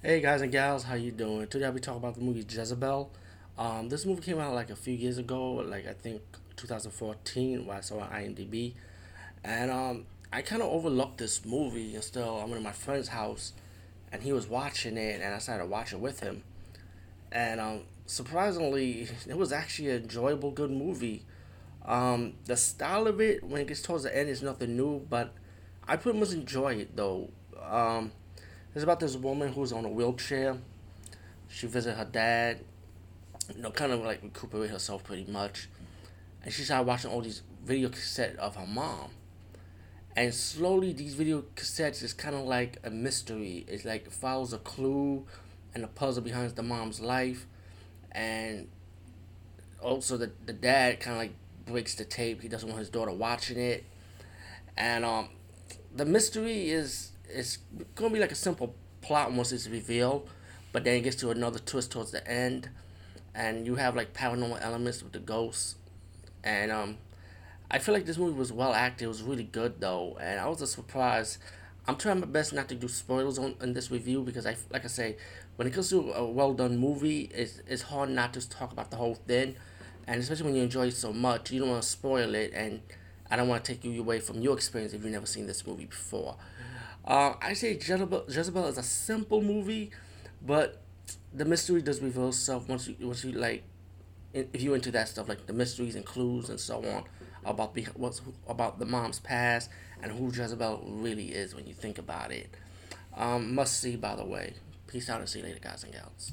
Hey guys and gals, how you doing? Today I'll be talking about the movie Jessabelle. Um, this movie came out like a few years ago, like I think 2014, when I saw on IMDb, and um, I kind of overlooked this movie. And still, I went to my friend's house, and he was watching it, and I started watching with him. And um, surprisingly, it was actually an enjoyable, good movie. Um, the style of it, when it gets towards the end, is nothing new, but I pretty much enjoy it though. It's about this woman who's on a wheelchair. She visits her dad, you know, kind of like recuperate herself pretty much. And she started watching all these video cassettes of her mom. And slowly, these video cassettes is kind of like a mystery. It's like follows a clue and a puzzle behind the mom's life. And also, the, the dad kind of like breaks the tape. He doesn't want his daughter watching it. And um, the mystery is it's gonna be like a simple plot once it's revealed, but then it gets to another twist towards the end, and you have like paranormal elements with the ghosts, and um, I feel like this movie was well acted. It was really good though, and I was just surprised. I'm trying my best not to do spoilers on in this review because I like I say, when it comes to a well done movie, it's it's hard not to talk about the whole thing, and especially when you enjoy it so much, you don't want to spoil it, and I don't want to take you away from your experience if you've never seen this movie before. Uh, I say Jessabelle, Jessabelle is a simple movie, but the mystery does reveal itself once you once you like if you into that stuff like the mysteries and clues and so on about the what's about the mom's past and who Jessabelle really is when you think about it. Um, must see by the way. Peace out and see you later, guys and gals.